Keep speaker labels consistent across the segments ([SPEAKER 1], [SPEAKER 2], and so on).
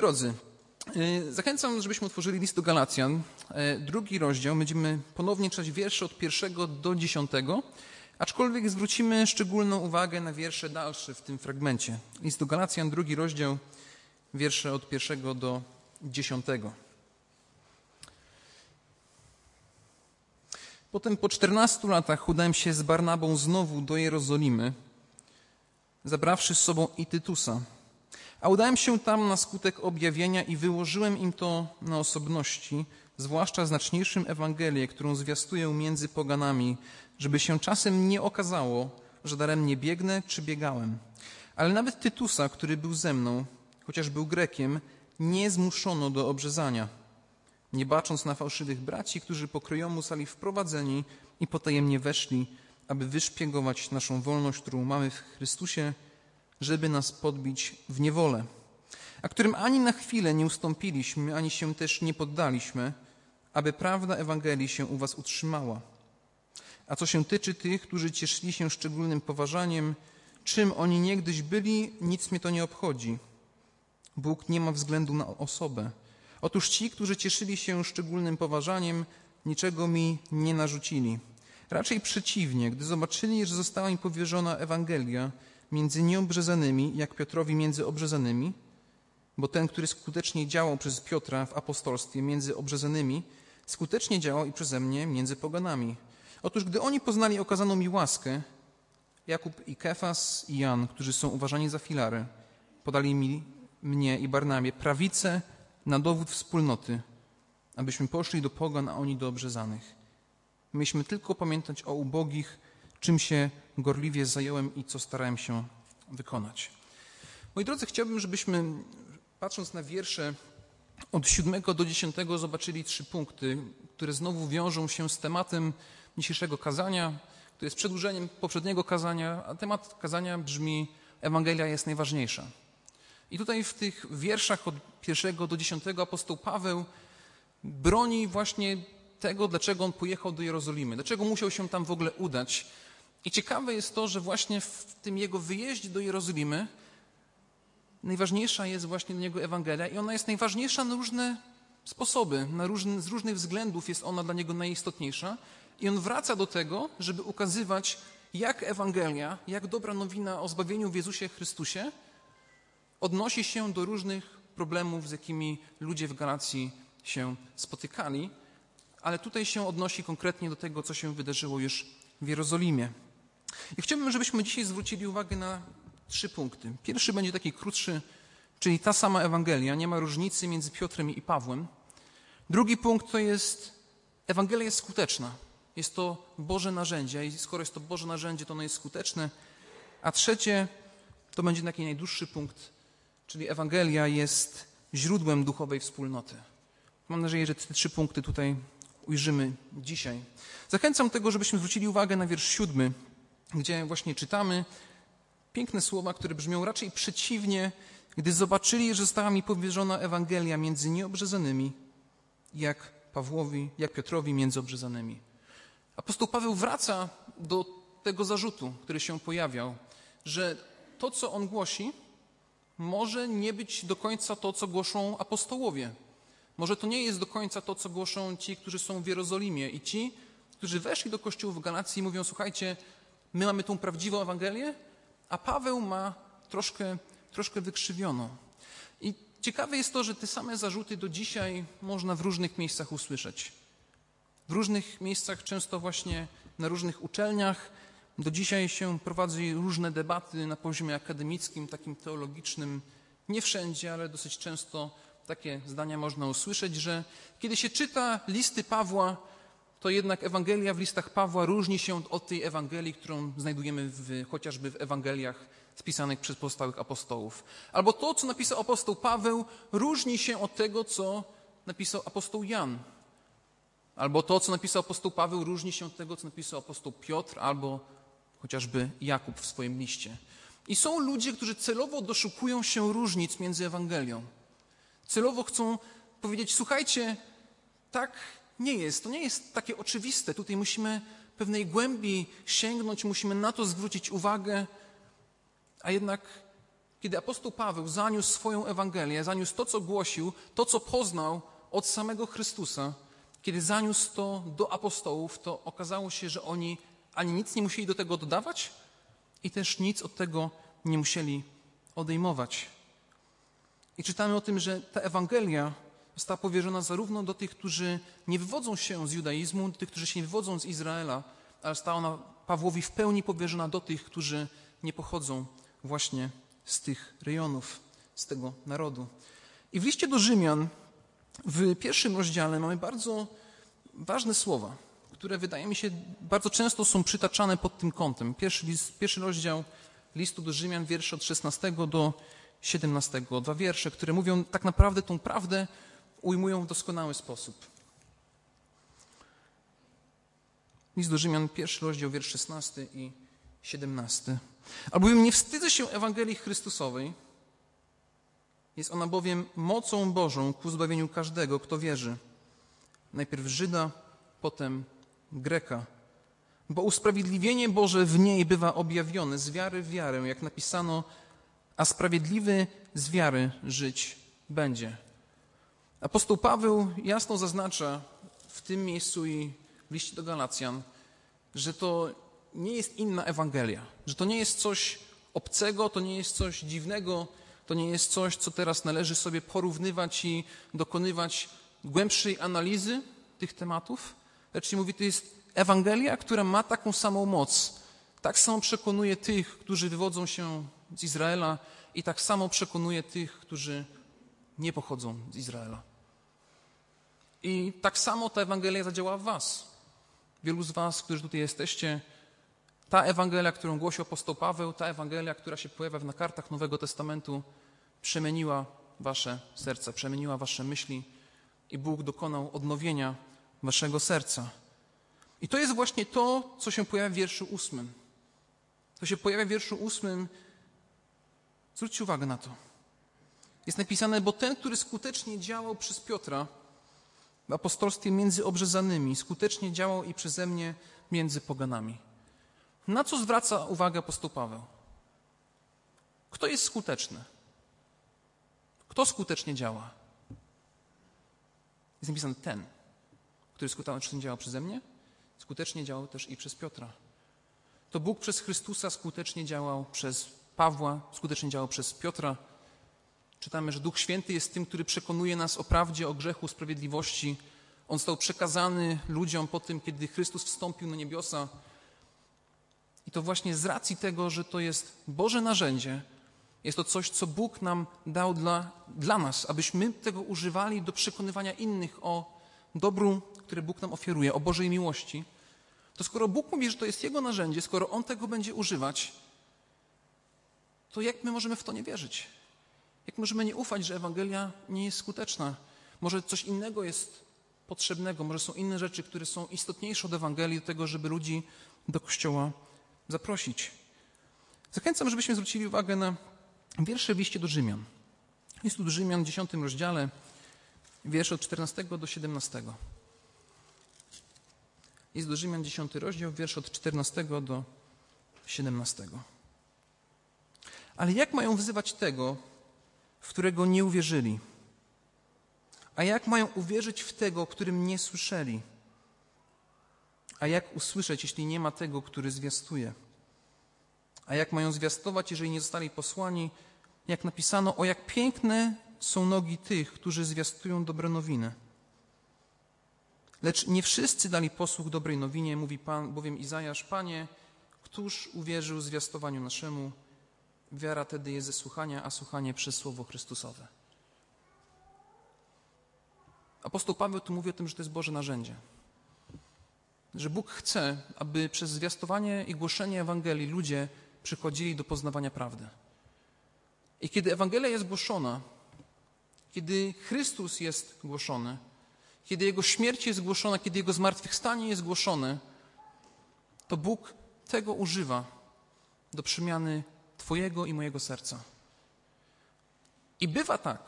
[SPEAKER 1] Drodzy, y, zachęcam, żebyśmy otworzyli list do Galacjan. Y, drugi rozdział, będziemy ponownie czytać wiersze od pierwszego do dziesiątego, aczkolwiek zwrócimy szczególną uwagę na wiersze dalsze w tym fragmencie. List do Galacjan, drugi rozdział, wiersze od pierwszego do dziesiątego. Potem po czternastu latach udałem się z Barnabą znowu do Jerozolimy, zabrawszy z sobą i Tytusa – a udałem się tam na skutek objawienia i wyłożyłem im to na osobności, zwłaszcza znaczniejszym Ewangelię, którą zwiastuję między poganami, żeby się czasem nie okazało, że daremnie biegnę czy biegałem. Ale nawet Tytusa, który był ze mną, chociaż był Grekiem, nie zmuszono do obrzezania, nie bacząc na fałszywych braci, którzy pokryjomu zostali wprowadzeni i potajemnie weszli, aby wyszpiegować naszą wolność, którą mamy w Chrystusie, żeby nas podbić w niewolę, a którym ani na chwilę nie ustąpiliśmy, ani się też nie poddaliśmy, aby prawda Ewangelii się u was utrzymała. A co się tyczy tych, którzy cieszyli się szczególnym poważaniem, czym oni niegdyś byli, nic mnie to nie obchodzi. Bóg nie ma względu na osobę. Otóż ci, którzy cieszyli się szczególnym poważaniem, niczego mi nie narzucili. Raczej przeciwnie, gdy zobaczyli, że została im powierzona Ewangelia, między nieobrzezanymi, jak Piotrowi między obrzezanymi, bo ten, który skutecznie działał przez Piotra w apostolstwie między obrzezanymi, skutecznie działał i przeze mnie między poganami. Otóż gdy oni poznali okazaną mi łaskę, Jakub i Kefas i Jan, którzy są uważani za filary, podali mi mnie i Barnabie prawicę na dowód wspólnoty, abyśmy poszli do pogan, a oni do obrzezanych. Myśmy tylko pamiętać o ubogich, czym się gorliwie zająłem i co starałem się wykonać. Moi drodzy, chciałbym, żebyśmy patrząc na wiersze od siódmego do dziesiątego zobaczyli trzy punkty, które znowu wiążą się z tematem dzisiejszego kazania, które jest przedłużeniem poprzedniego kazania, a temat kazania brzmi Ewangelia jest najważniejsza. I tutaj w tych wierszach od pierwszego do dziesiątego apostoł Paweł broni właśnie tego, dlaczego on pojechał do Jerozolimy, dlaczego musiał się tam w ogóle udać, i ciekawe jest to, że właśnie w tym jego wyjeździe do Jerozolimy najważniejsza jest właśnie dla niego Ewangelia i ona jest najważniejsza na różne sposoby, na różne, z różnych względów jest ona dla niego najistotniejsza. I on wraca do tego, żeby ukazywać, jak Ewangelia, jak dobra nowina o zbawieniu w Jezusie Chrystusie odnosi się do różnych problemów, z jakimi ludzie w Galacji się spotykali, ale tutaj się odnosi konkretnie do tego, co się wydarzyło już w Jerozolimie. I chciałbym, żebyśmy dzisiaj zwrócili uwagę na trzy punkty. Pierwszy będzie taki krótszy, czyli ta sama Ewangelia, nie ma różnicy między Piotrem i Pawłem. Drugi punkt to jest, Ewangelia jest skuteczna. Jest to Boże narzędzie i skoro jest to Boże narzędzie, to ono jest skuteczne. A trzecie, to będzie taki najdłuższy punkt, czyli Ewangelia jest źródłem duchowej wspólnoty. Mam nadzieję, że te trzy punkty tutaj ujrzymy dzisiaj. Zachęcam tego, żebyśmy zwrócili uwagę na wiersz siódmy, gdzie właśnie czytamy piękne słowa, które brzmią raczej przeciwnie, gdy zobaczyli, że została mi powierzona Ewangelia między nieobrzezanymi, jak Pawłowi, jak Piotrowi między obrzezanymi. Apostoł Paweł wraca do tego zarzutu, który się pojawiał, że to, co on głosi, może nie być do końca to, co głoszą apostołowie. Może to nie jest do końca to, co głoszą ci, którzy są w Jerozolimie i ci, którzy weszli do kościołów w Galacji i mówią, słuchajcie, My mamy tą prawdziwą Ewangelię, a Paweł ma troszkę, troszkę wykrzywioną. I ciekawe jest to, że te same zarzuty do dzisiaj można w różnych miejscach usłyszeć. W różnych miejscach, często właśnie na różnych uczelniach. Do dzisiaj się prowadzi różne debaty na poziomie akademickim, takim teologicznym. Nie wszędzie, ale dosyć często takie zdania można usłyszeć, że kiedy się czyta listy Pawła, to jednak Ewangelia w listach Pawła różni się od tej Ewangelii, którą znajdujemy w, chociażby w Ewangeliach spisanych przez pozostałych apostołów. Albo to, co napisał apostoł Paweł, różni się od tego, co napisał apostoł Jan. Albo to, co napisał apostoł Paweł, różni się od tego, co napisał apostoł Piotr, albo chociażby Jakub w swoim liście. I są ludzie, którzy celowo doszukują się różnic między Ewangelią. Celowo chcą powiedzieć: Słuchajcie, tak nie jest. To nie jest takie oczywiste. Tutaj musimy pewnej głębi sięgnąć, musimy na to zwrócić uwagę, a jednak kiedy apostoł Paweł zaniósł swoją Ewangelię, zaniósł to, co głosił, to, co poznał od samego Chrystusa, kiedy zaniósł to do apostołów, to okazało się, że oni ani nic nie musieli do tego dodawać i też nic od tego nie musieli odejmować. I czytamy o tym, że ta Ewangelia została powierzona zarówno do tych, którzy nie wywodzą się z judaizmu, do tych, którzy się nie wywodzą z Izraela, ale została ona Pawłowi w pełni powierzona do tych, którzy nie pochodzą właśnie z tych rejonów, z tego narodu. I w liście do Rzymian w pierwszym rozdziale mamy bardzo ważne słowa, które wydaje mi się bardzo często są przytaczane pod tym kątem. Pierwszy, list, pierwszy rozdział listu do Rzymian, wiersze od 16 do 17. Dwa wiersze, które mówią tak naprawdę tą prawdę, ujmują w doskonały sposób. List do Rzymian, pierwszy rozdział, wiersz 16 i 17. Albowiem nie wstydzę się Ewangelii Chrystusowej, jest ona bowiem mocą Bożą ku zbawieniu każdego, kto wierzy. Najpierw Żyda, potem Greka. Bo usprawiedliwienie Boże w niej bywa objawione z wiary w wiarę, jak napisano, a sprawiedliwy z wiary żyć będzie. Apostoł Paweł jasno zaznacza w tym miejscu i w liście do Galacjan, że to nie jest inna Ewangelia, że to nie jest coś obcego, to nie jest coś dziwnego, to nie jest coś, co teraz należy sobie porównywać i dokonywać głębszej analizy tych tematów, lecz mówi, to jest Ewangelia, która ma taką samą moc. Tak samo przekonuje tych, którzy wywodzą się z Izraela i tak samo przekonuje tych, którzy nie pochodzą z Izraela. I tak samo ta Ewangelia zadziała w Was. Wielu z Was, którzy tutaj jesteście, ta Ewangelia, którą głosi apostoł Paweł, ta Ewangelia, która się pojawia na kartach Nowego Testamentu, przemieniła Wasze serce, przemieniła Wasze myśli i Bóg dokonał odnowienia Waszego serca. I to jest właśnie to, co się pojawia w wierszu ósmym. To się pojawia w wierszu ósmym. Zwróćcie uwagę na to. Jest napisane, bo ten, który skutecznie działał przez Piotra w apostolstwie między obrzezanymi, skutecznie działał i przeze mnie między poganami. Na co zwraca uwagę apostoł Paweł? Kto jest skuteczny? Kto skutecznie działa? Jest napisane ten, który skutecznie działał przeze mnie, skutecznie działał też i przez Piotra. To Bóg przez Chrystusa skutecznie działał przez Pawła, skutecznie działał przez Piotra. Czytamy, że Duch Święty jest tym, który przekonuje nas o prawdzie, o grzechu, sprawiedliwości. On został przekazany ludziom po tym, kiedy Chrystus wstąpił na niebiosa. I to właśnie z racji tego, że to jest Boże narzędzie, jest to coś, co Bóg nam dał dla, dla nas, abyśmy tego używali do przekonywania innych o dobru, które Bóg nam ofiaruje, o Bożej miłości. To skoro Bóg mówi, że to jest Jego narzędzie, skoro On tego będzie używać, to jak my możemy w to nie wierzyć? Jak możemy nie ufać, że Ewangelia nie jest skuteczna? Może coś innego jest potrzebnego, może są inne rzeczy, które są istotniejsze od Ewangelii do tego, żeby ludzi do Kościoła zaprosić. Zachęcam, żebyśmy zwrócili uwagę na wiersze w liście do Rzymian. Jest tu do Rzymian w 10 rozdziale, wiersze od 14 do 17. Jest do Rzymian 10 rozdział, wiersze od 14 do 17. Ale jak mają wzywać tego, którego nie uwierzyli? A jak mają uwierzyć w tego, którym nie słyszeli? A jak usłyszeć, jeśli nie ma tego, który zwiastuje? A jak mają zwiastować, jeżeli nie zostali posłani? Jak napisano, o jak piękne są nogi tych, którzy zwiastują dobre nowiny. Lecz nie wszyscy dali posłuch dobrej nowinie, mówi Pan, bowiem Izajasz, Panie, któż uwierzył zwiastowaniu naszemu? Wiara tedy jest ze słuchania, a słuchanie przez Słowo Chrystusowe. Apostoł Paweł tu mówi o tym, że to jest Boże narzędzie. Że Bóg chce, aby przez zwiastowanie i głoszenie Ewangelii ludzie przychodzili do poznawania prawdy. I kiedy Ewangelia jest głoszona, kiedy Chrystus jest głoszony, kiedy Jego śmierć jest głoszona, kiedy Jego zmartwychwstanie jest głoszone, to Bóg tego używa do przemiany Twojego i mojego serca. I bywa tak,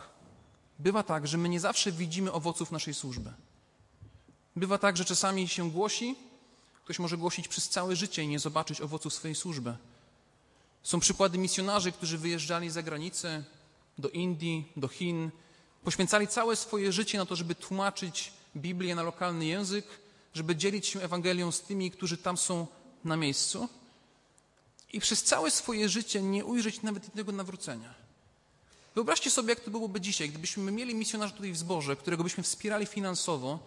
[SPEAKER 1] bywa tak, że my nie zawsze widzimy owoców naszej służby. Bywa tak, że czasami się głosi, ktoś może głosić przez całe życie i nie zobaczyć owoców swojej służby. Są przykłady misjonarzy, którzy wyjeżdżali za granicę, do Indii, do Chin, poświęcali całe swoje życie na to, żeby tłumaczyć Biblię na lokalny język, żeby dzielić się Ewangelią z tymi, którzy tam są na miejscu i przez całe swoje życie nie ujrzeć nawet jednego nawrócenia. Wyobraźcie sobie, jak to byłoby dzisiaj, gdybyśmy mieli misjonarza tutaj w zborze, którego byśmy wspierali finansowo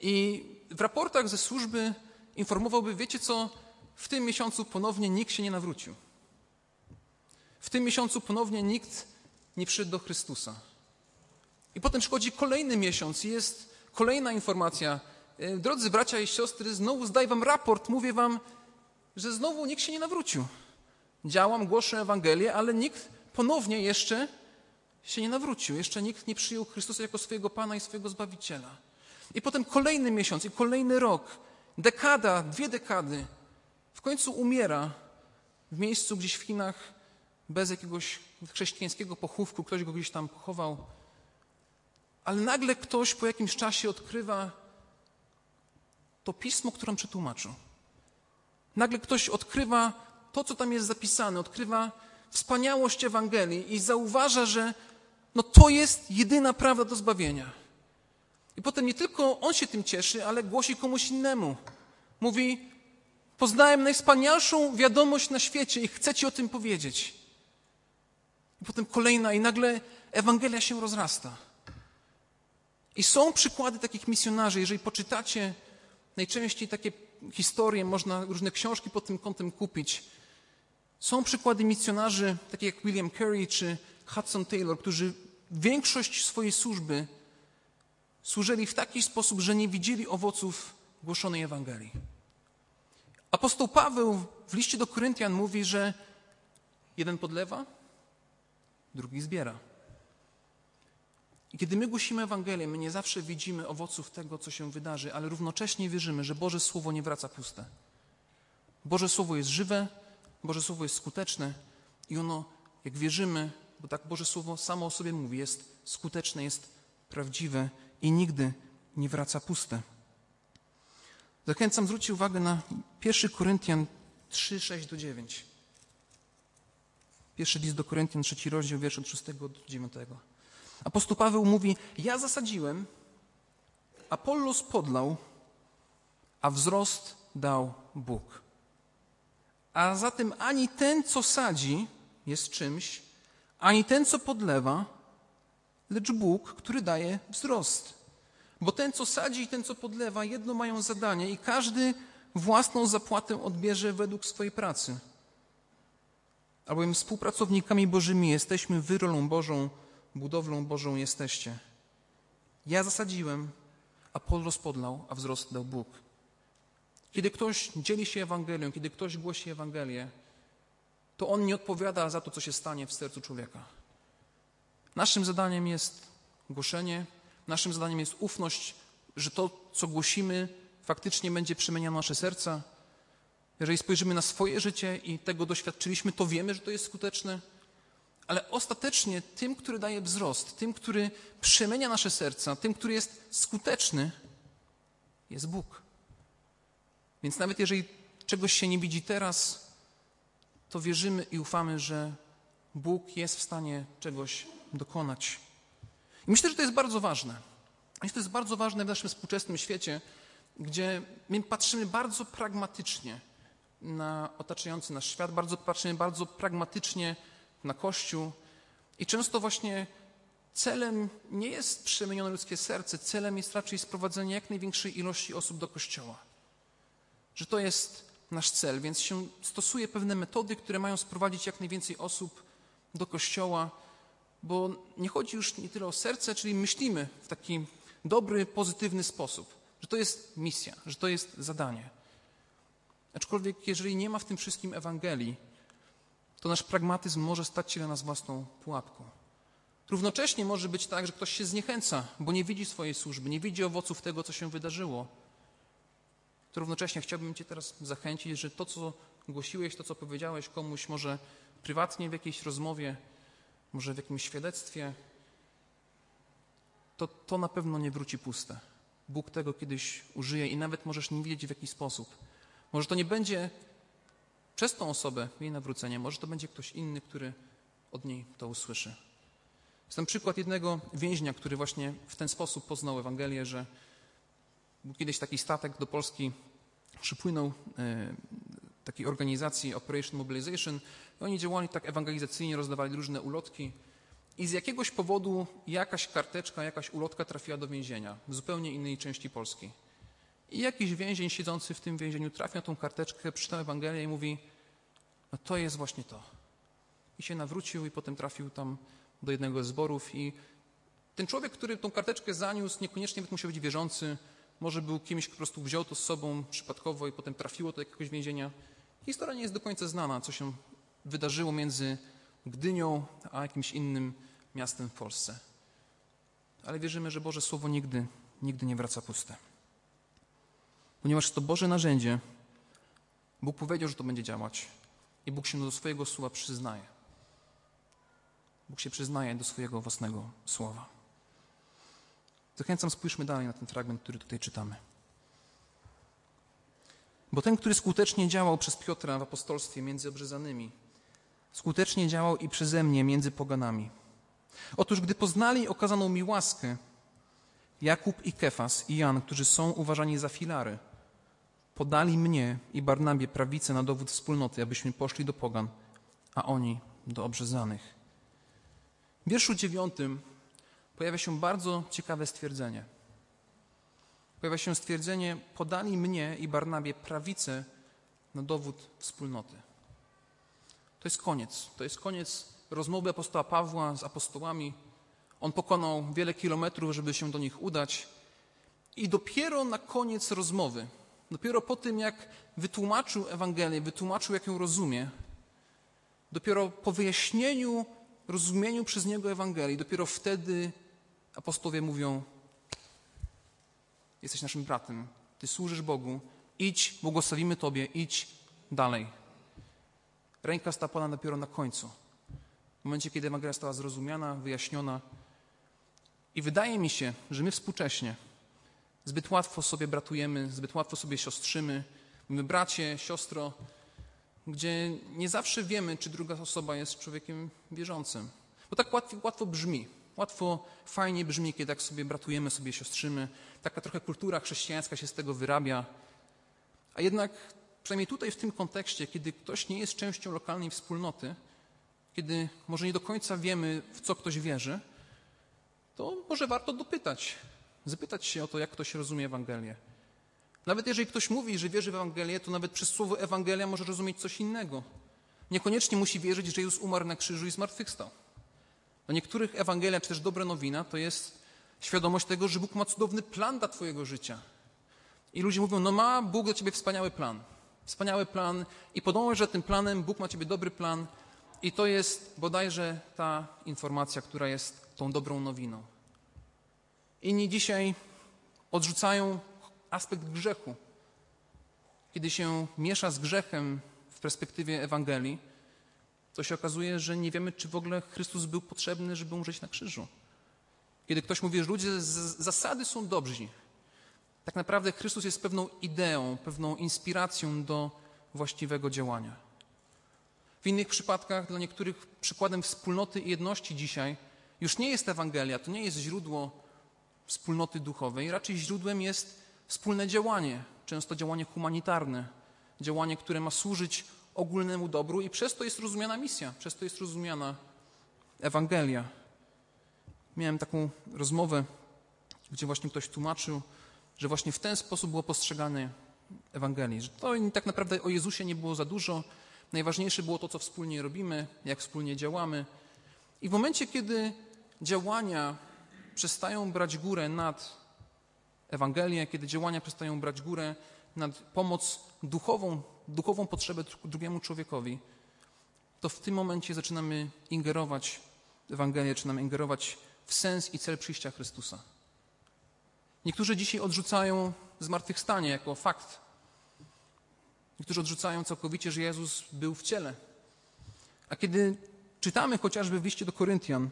[SPEAKER 1] i w raportach ze służby informowałby, wiecie co, w tym miesiącu ponownie nikt się nie nawrócił. W tym miesiącu ponownie nikt nie przyszedł do Chrystusa. I potem przychodzi kolejny miesiąc i jest kolejna informacja. E, drodzy bracia i siostry, znowu zdaję wam raport, mówię wam, że znowu nikt się nie nawrócił. Działam, głoszę Ewangelię, ale nikt ponownie jeszcze się nie nawrócił. Jeszcze nikt nie przyjął Chrystusa jako swojego Pana i swojego Zbawiciela. I potem kolejny miesiąc i kolejny rok, dekada, dwie dekady. W końcu umiera w miejscu gdzieś w Chinach bez jakiegoś chrześcijańskiego pochówku, ktoś go gdzieś tam pochował. Ale nagle ktoś po jakimś czasie odkrywa to pismo, które on przetłumaczył. Nagle ktoś odkrywa to, co tam jest zapisane, odkrywa wspaniałość Ewangelii i zauważa, że no to jest jedyna prawda do zbawienia. I potem nie tylko on się tym cieszy, ale głosi komuś innemu. Mówi: Poznałem najwspanialszą wiadomość na świecie i chcę ci o tym powiedzieć. I potem kolejna, i nagle Ewangelia się rozrasta. I są przykłady takich misjonarzy. Jeżeli poczytacie najczęściej takie historie, można różne książki pod tym kątem kupić. Są przykłady misjonarzy, takie jak William Carey czy Hudson Taylor, którzy większość swojej służby służyli w taki sposób, że nie widzieli owoców głoszonej Ewangelii. Apostoł Paweł w liście do Koryntian mówi, że jeden podlewa, drugi zbiera. I kiedy my głosimy Ewangelię, my nie zawsze widzimy owoców tego, co się wydarzy, ale równocześnie wierzymy, że Boże Słowo nie wraca puste. Boże Słowo jest żywe, Boże Słowo jest skuteczne i ono, jak wierzymy, bo tak Boże Słowo samo o sobie mówi, jest skuteczne, jest prawdziwe i nigdy nie wraca puste. Zachęcam, zwróćcie uwagę na 1 Koryntian 3, 6 do 9. Pierwszy list do Koryntian, trzeci rozdział, wiersz od 6 do 9. Apostoł Paweł mówi, ja zasadziłem, Apollos podlał, a wzrost dał Bóg. A zatem ani ten, co sadzi, jest czymś, ani ten, co podlewa, lecz Bóg, który daje wzrost. Bo ten, co sadzi i ten, co podlewa, jedno mają zadanie i każdy własną zapłatę odbierze według swojej pracy. Albowiem współpracownikami Bożymi jesteśmy, wy rolą Bożą, budowlą Bożą jesteście. Ja zasadziłem, a Paul rozpodlał, a wzrost dał Bóg. Kiedy ktoś dzieli się Ewangelią, kiedy ktoś głosi Ewangelię, to on nie odpowiada za to, co się stanie w sercu człowieka. Naszym zadaniem jest głoszenie, naszym zadaniem jest ufność, że to, co głosimy, faktycznie będzie przemieniało nasze serca. Jeżeli spojrzymy na swoje życie i tego doświadczyliśmy, to wiemy, że to jest skuteczne. Ale ostatecznie tym, który daje wzrost, tym, który przemienia nasze serca, tym, który jest skuteczny, jest Bóg. Więc nawet jeżeli czegoś się nie widzi teraz, to wierzymy i ufamy, że Bóg jest w stanie czegoś dokonać. I myślę, że to jest bardzo ważne. Myślę, że to jest bardzo ważne w naszym współczesnym świecie, gdzie my patrzymy bardzo pragmatycznie na otaczający nas świat, bardzo patrzymy bardzo pragmatycznie na Kościół i często właśnie celem nie jest przemienione ludzkie serce, celem jest raczej sprowadzenie jak największej ilości osób do Kościoła. Że to jest nasz cel, więc się stosuje pewne metody, które mają sprowadzić jak najwięcej osób do Kościoła, bo nie chodzi już nie tyle o serce, czyli myślimy w taki dobry, pozytywny sposób, że to jest misja, że to jest zadanie. Aczkolwiek, jeżeli nie ma w tym wszystkim Ewangelii, to nasz pragmatyzm może stać się dla nas własną pułapką. Równocześnie może być tak, że ktoś się zniechęca, bo nie widzi swojej służby, nie widzi owoców tego, co się wydarzyło. To równocześnie chciałbym Cię teraz zachęcić, że to, co głosiłeś, to, co powiedziałeś komuś, może prywatnie w jakiejś rozmowie, może w jakimś świadectwie, to, to na pewno nie wróci puste. Bóg tego kiedyś użyje i nawet możesz nie wiedzieć w jaki sposób. Może to nie będzie przez tą osobę, jej nawrócenie, może to będzie ktoś inny, który od niej to usłyszy. Jest tam przykład jednego więźnia, który właśnie w ten sposób poznał Ewangelię, że był kiedyś taki statek do Polski, przypłynął e, takiej organizacji Operation Mobilization i oni działali tak ewangelizacyjnie, rozdawali różne ulotki i z jakiegoś powodu jakaś karteczka, jakaś ulotka trafiła do więzienia w zupełnie innej części Polski. I jakiś więzień siedzący w tym więzieniu trafia tą karteczkę, przeczytał Ewangelię i mówi, no to jest właśnie to. I się nawrócił i potem trafił tam do jednego z zborów i ten człowiek, który tą karteczkę zaniósł, niekoniecznie musiał być wierzący, może był kimś, kto po prostu wziął to z sobą przypadkowo i potem trafiło do jakiegoś więzienia. Historia nie jest do końca znana, co się wydarzyło między Gdynią a jakimś innym miastem w Polsce. Ale wierzymy, że Boże Słowo nigdy, nigdy nie wraca puste. Ponieważ to Boże narzędzie, Bóg powiedział, że to będzie działać i Bóg się do swojego słowa przyznaje. Bóg się przyznaje do swojego własnego słowa. Zachęcam, spójrzmy dalej na ten fragment, który tutaj czytamy. Bo ten, który skutecznie działał przez Piotra w apostolstwie między obrzezanymi, skutecznie działał i przeze mnie między poganami. Otóż, gdy poznali okazaną mi łaskę, Jakub i Kefas i Jan, którzy są uważani za filary, podali mnie i Barnabie prawicę na dowód wspólnoty, abyśmy poszli do pogan, a oni do obrzezanych. W wierszu dziewiątym pojawia się bardzo ciekawe stwierdzenie. Pojawia się stwierdzenie: Podali mnie i Barnabie prawicę na dowód wspólnoty. To jest koniec. To jest koniec rozmowy apostoła Pawła z apostołami. On pokonał wiele kilometrów, żeby się do nich udać. I dopiero na koniec rozmowy, dopiero po tym, jak wytłumaczył Ewangelię, wytłumaczył, jak ją rozumie, dopiero po wyjaśnieniu, rozumieniu przez niego Ewangelii, dopiero wtedy apostowie mówią: Jesteś naszym bratem, ty służysz Bogu, idź, błogosławimy Tobie, idź dalej. Ręka stała dopiero na końcu. W momencie, kiedy Ewangelia została zrozumiana, wyjaśniona. I wydaje mi się, że my współcześnie zbyt łatwo sobie bratujemy, zbyt łatwo sobie siostrzymy. My bracie, siostro, gdzie nie zawsze wiemy, czy druga osoba jest człowiekiem wierzącym. Bo tak łatwo, łatwo brzmi. Łatwo, fajnie brzmi, kiedy tak sobie bratujemy, sobie siostrzymy. Taka trochę kultura chrześcijańska się z tego wyrabia. A jednak, przynajmniej tutaj w tym kontekście, kiedy ktoś nie jest częścią lokalnej wspólnoty, kiedy może nie do końca wiemy, w co ktoś wierzy, to może warto dopytać, zapytać się o to, jak ktoś rozumie Ewangelię. Nawet jeżeli ktoś mówi, że wierzy w Ewangelię, to nawet przez słowo Ewangelia może rozumieć coś innego. Niekoniecznie musi wierzyć, że Jezus umarł na krzyżu i zmartwychwstał. Dla niektórych Ewangelia, czy też dobra nowina, to jest świadomość tego, że Bóg ma cudowny plan dla Twojego życia. I ludzie mówią, no ma Bóg dla Ciebie wspaniały plan. Wspaniały plan i podążaj że tym planem, Bóg ma Ciebie dobry plan i to jest bodajże ta informacja, która jest tą dobrą nowiną. Inni dzisiaj odrzucają aspekt grzechu. Kiedy się miesza z grzechem w perspektywie Ewangelii, to się okazuje, że nie wiemy, czy w ogóle Chrystus był potrzebny, żeby umrzeć na krzyżu. Kiedy ktoś mówi, że ludzie z zasady są dobrzy, tak naprawdę Chrystus jest pewną ideą, pewną inspiracją do właściwego działania. W innych przypadkach, dla niektórych przykładem wspólnoty i jedności dzisiaj już nie jest Ewangelia, to nie jest źródło wspólnoty duchowej, raczej źródłem jest wspólne działanie, często działanie humanitarne, działanie, które ma służyć ogólnemu dobru i przez to jest rozumiana misja, przez to jest rozumiana Ewangelia. Miałem taką rozmowę, gdzie właśnie ktoś tłumaczył, że właśnie w ten sposób było postrzegane Ewangelii, że to tak naprawdę o Jezusie nie było za dużo, najważniejsze było to, co wspólnie robimy, jak wspólnie działamy. I w momencie, kiedy działania przestają brać górę nad Ewangelię, kiedy działania przestają brać górę nad pomoc duchową, duchową potrzebę drugiemu człowiekowi, to w tym momencie zaczynamy ingerować w Ewangelię, zaczynamy ingerować w sens i cel przyjścia Chrystusa. Niektórzy dzisiaj odrzucają zmartwychwstanie jako fakt. Niektórzy odrzucają całkowicie, że Jezus był w ciele. A kiedy czytamy chociażby w liście do Koryntian,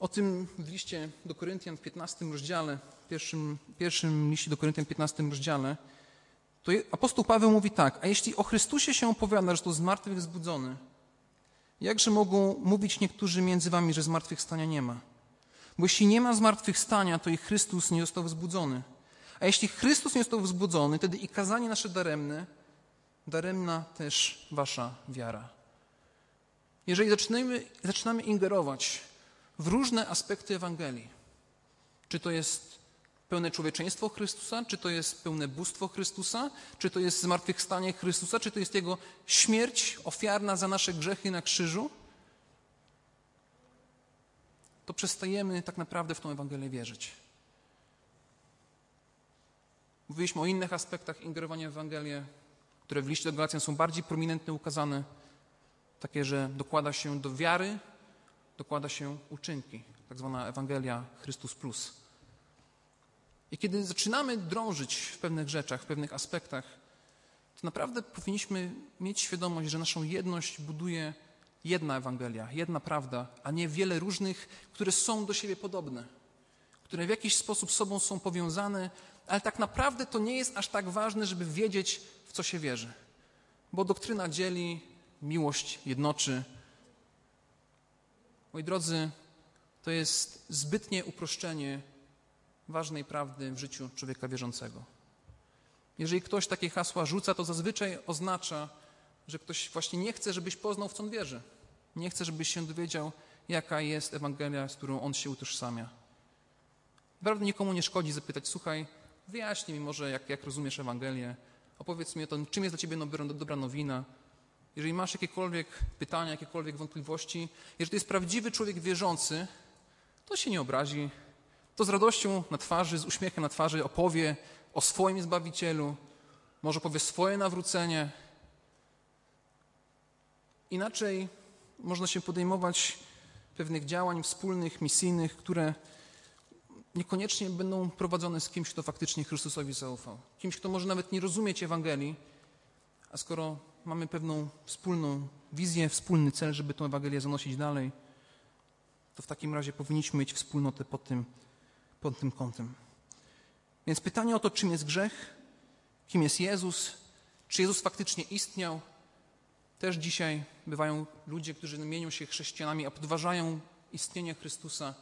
[SPEAKER 1] o tym w liście do Koryntian w 15 rozdziale, pierwszym, pierwszym liście do Koryntian w 15 rozdziale, to apostoł Paweł mówi tak, a jeśli o Chrystusie się opowiada, że to zmartwychwzbudzony, jakże mogą mówić niektórzy między wami, że zmartwychwstania nie ma? Bo jeśli nie ma zmartwychwstania, to i Chrystus nie został wzbudzony. A jeśli Chrystus nie został wzbudzony, wtedy i kazanie nasze daremne, daremna też wasza wiara. Jeżeli zaczynamy, zaczynamy ingerować w różne aspekty Ewangelii, czy to jest pełne człowieczeństwo Chrystusa, czy to jest pełne bóstwo Chrystusa, czy to jest zmartwychwstanie Chrystusa, czy to jest Jego śmierć ofiarna za nasze grzechy na krzyżu, to przestajemy tak naprawdę w tą Ewangelię wierzyć. Mówiliśmy o innych aspektach ingerowania w Ewangelię, które w liście do Galacjan są bardziej prominentnie ukazane, takie, że dokłada się do wiary, dokłada się uczynki, tak zwana Ewangelia Chrystus Plus. I kiedy zaczynamy drążyć w pewnych rzeczach, w pewnych aspektach, to naprawdę powinniśmy mieć świadomość, że naszą jedność buduje jedna Ewangelia, jedna prawda, a nie wiele różnych, które są do siebie podobne, które w jakiś sposób sobą są powiązane, ale tak naprawdę to nie jest aż tak ważne, żeby wiedzieć, w co się wierzy. Bo doktryna dzieli, miłość jednoczy. Moi drodzy, to jest zbytnie uproszczenie ważnej prawdy w życiu człowieka wierzącego. Jeżeli ktoś takie hasła rzuca, to zazwyczaj oznacza, że ktoś właśnie nie chce, żebyś poznał, w co on wierzy. Nie chce, żebyś się dowiedział, jaka jest Ewangelia, z którą on się utożsamia. Naprawdę nikomu nie szkodzi zapytać, słuchaj, wyjaśnij mi może, jak, jak rozumiesz Ewangelię, opowiedz mi o tym, czym jest dla ciebie dobra, nowina. Jeżeli masz jakiekolwiek pytania, jakiekolwiek wątpliwości, jeżeli to jest prawdziwy człowiek wierzący, to się nie obrazi, to z radością na twarzy, z uśmiechem na twarzy opowie o swoim Zbawicielu, może powie swoje nawrócenie. Inaczej można się podejmować pewnych działań wspólnych, misyjnych, które niekoniecznie będą prowadzone z kimś, kto faktycznie Chrystusowi zaufał. Kimś, kto może nawet nie rozumieć Ewangelii, a skoro mamy pewną wspólną wizję, wspólny cel, żeby tę Ewangelię zanosić dalej, to w takim razie powinniśmy mieć wspólnotę pod tym, pod tym kątem. Więc pytanie o to, czym jest grzech, kim jest Jezus, czy Jezus faktycznie istniał, też dzisiaj bywają ludzie, którzy mienią się chrześcijanami, a podważają istnienie Chrystusa.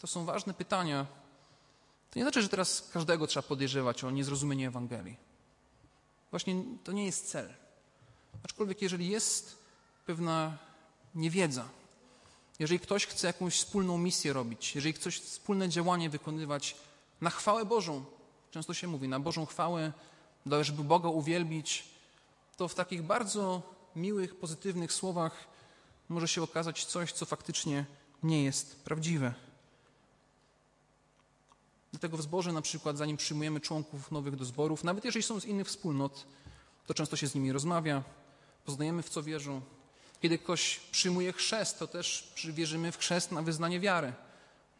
[SPEAKER 1] To są ważne pytania. To nie znaczy, że teraz każdego trzeba podejrzewać o niezrozumienie Ewangelii. Właśnie to nie jest cel. Aczkolwiek, jeżeli jest pewna niewiedza, jeżeli ktoś chce jakąś wspólną misję robić, jeżeli ktoś wspólne działanie wykonywać na chwałę Bożą, często się mówi, na Bożą chwałę, żeby Boga uwielbić, to w takich bardzo miłych, pozytywnych słowach może się okazać coś, co faktycznie nie jest prawdziwe. Dlatego w zborze na przykład, zanim przyjmujemy członków nowych do zborów, nawet jeżeli są z innych wspólnot, to często się z nimi rozmawia, poznajemy w co wierzą. Kiedy ktoś przyjmuje chrzest, to też wierzymy w chrzest na wyznanie wiary,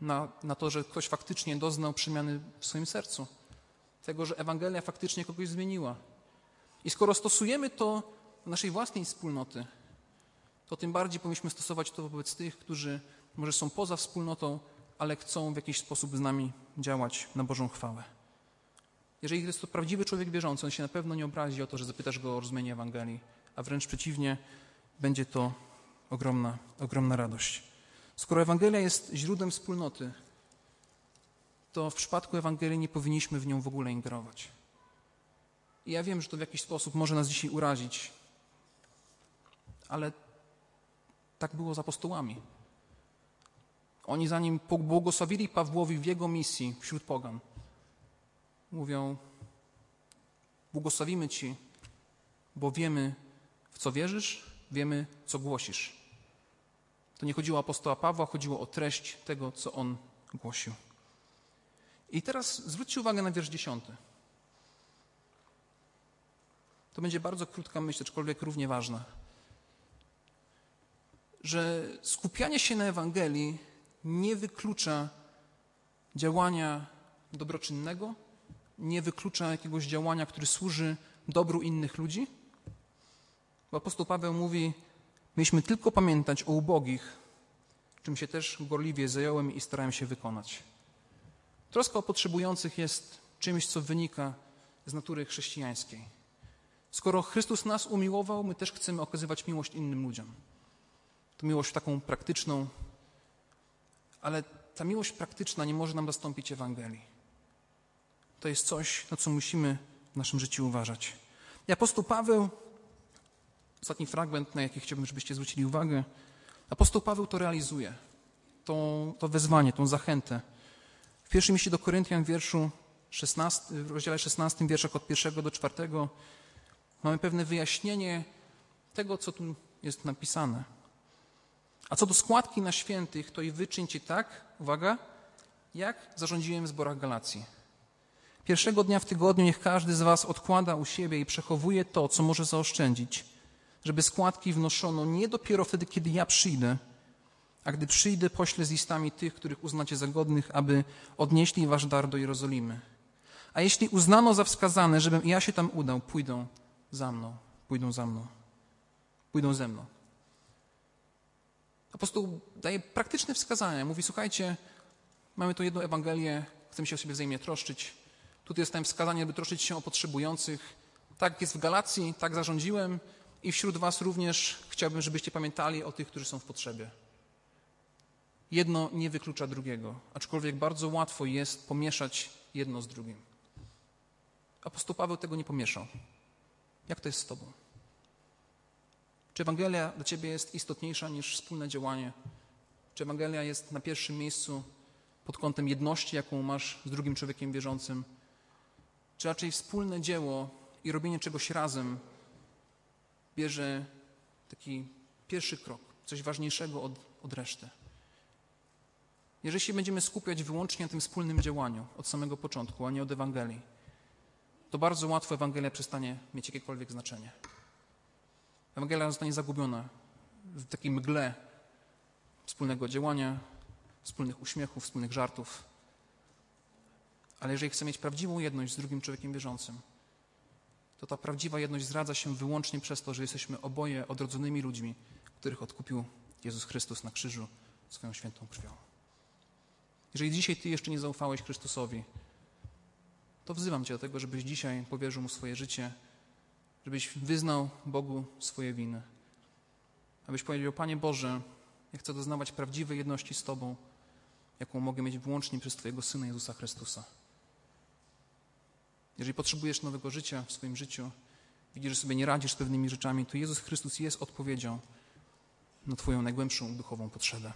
[SPEAKER 1] na, na to, że ktoś faktycznie doznał przemiany w swoim sercu, tego, że Ewangelia faktycznie kogoś zmieniła. I skoro stosujemy to w naszej własnej wspólnoty, to tym bardziej powinniśmy stosować to wobec tych, którzy może są poza wspólnotą, ale chcą w jakiś sposób z nami działać na Bożą chwałę. Jeżeli jest to prawdziwy człowiek wierzący, on się na pewno nie obrazi o to, że zapytasz go o rozumienie Ewangelii, a wręcz przeciwnie, będzie to ogromna, ogromna radość. Skoro Ewangelia jest źródłem wspólnoty, to w przypadku Ewangelii nie powinniśmy w nią w ogóle ingerować. I ja wiem, że to w jakiś sposób może nas dzisiaj urazić, ale tak było z apostołami. Oni zanim pobłogosławili Pawłowi w jego misji wśród pogan, mówią, błogosławimy Ci, bo wiemy, w co wierzysz, wiemy, co głosisz. To nie chodziło o apostoła Pawła, chodziło o treść tego, co on głosił. I teraz zwróćcie uwagę na wiersz dziesiąty. To będzie bardzo krótka myśl, aczkolwiek równie ważna. Że skupianie się na Ewangelii nie wyklucza działania dobroczynnego, nie wyklucza jakiegoś działania, które służy dobru innych ludzi. Bo apostoł Paweł mówi, mieliśmy tylko pamiętać o ubogich, czym się też gorliwie zająłem i starałem się wykonać. Troska o potrzebujących jest czymś, co wynika z natury chrześcijańskiej. Skoro Chrystus nas umiłował, my też chcemy okazywać miłość innym ludziom. To miłość taką praktyczną, ale ta miłość praktyczna nie może nam zastąpić Ewangelii. To jest coś, na co musimy w naszym życiu uważać. I apostoł Paweł, ostatni fragment, na jaki chciałbym, żebyście zwrócili uwagę, apostoł Paweł to realizuje, to, to wezwanie, tą zachętę. W pierwszym liście do Koryntian wierszu 16, w rozdziale 16, wierszach od pierwszego do czwartego mamy pewne wyjaśnienie tego, co tu jest napisane. A co do składki na świętych, to i wyczyńcie tak, uwaga, jak zarządziłem w zborach Galacji. Pierwszego dnia w tygodniu niech każdy z was odkłada u siebie i przechowuje to, co może zaoszczędzić, żeby składki wnoszono nie dopiero wtedy, kiedy ja przyjdę, a gdy przyjdę, poślę z listami tych, których uznacie za godnych, aby odnieśli wasz dar do Jerozolimy. A jeśli uznano za wskazane, żebym ja się tam udał, pójdą za mną, pójdą za mną, pójdą ze mną. Apostoł daje praktyczne wskazania. Mówi, słuchajcie, mamy tu jedną Ewangelię, chcemy się o siebie wzajemnie troszczyć. Tutaj jest tam wskazanie, by troszczyć się o potrzebujących. Tak jest w Galacji, tak zarządziłem i wśród was również chciałbym, żebyście pamiętali o tych, którzy są w potrzebie. Jedno nie wyklucza drugiego, aczkolwiek bardzo łatwo jest pomieszać jedno z drugim. Apostoł Paweł tego nie pomieszał. Jak to jest z Tobą? Czy Ewangelia dla Ciebie jest istotniejsza niż wspólne działanie? Czy Ewangelia jest na pierwszym miejscu pod kątem jedności, jaką masz z drugim człowiekiem wierzącym? Czy raczej wspólne dzieło i robienie czegoś razem bierze taki pierwszy krok, coś ważniejszego od, od reszty? Jeżeli się będziemy skupiać wyłącznie na tym wspólnym działaniu od samego początku, a nie od Ewangelii, to bardzo łatwo Ewangelia przestanie mieć jakiekolwiek znaczenie. Ewangelia zostanie zagubiona w takiej mgle wspólnego działania, wspólnych uśmiechów, wspólnych żartów. Ale jeżeli chcemy mieć prawdziwą jedność z drugim człowiekiem wierzącym, to ta prawdziwa jedność zdradza się wyłącznie przez to, że jesteśmy oboje odrodzonymi ludźmi, których odkupił Jezus Chrystus na krzyżu swoją świętą krwią. Jeżeli dzisiaj Ty jeszcze nie zaufałeś Chrystusowi, to wzywam Cię do tego, żebyś dzisiaj powierzył Mu swoje życie, żebyś wyznał Bogu swoje winy. Abyś powiedział, Panie Boże, ja chcę doznawać prawdziwej jedności z Tobą, jaką mogę mieć wyłącznie przez Twojego Syna Jezusa Chrystusa. Jeżeli potrzebujesz nowego życia w swoim życiu, widzisz, że sobie nie radzisz z pewnymi rzeczami, to Jezus Chrystus jest odpowiedzią na Twoją najgłębszą duchową potrzebę.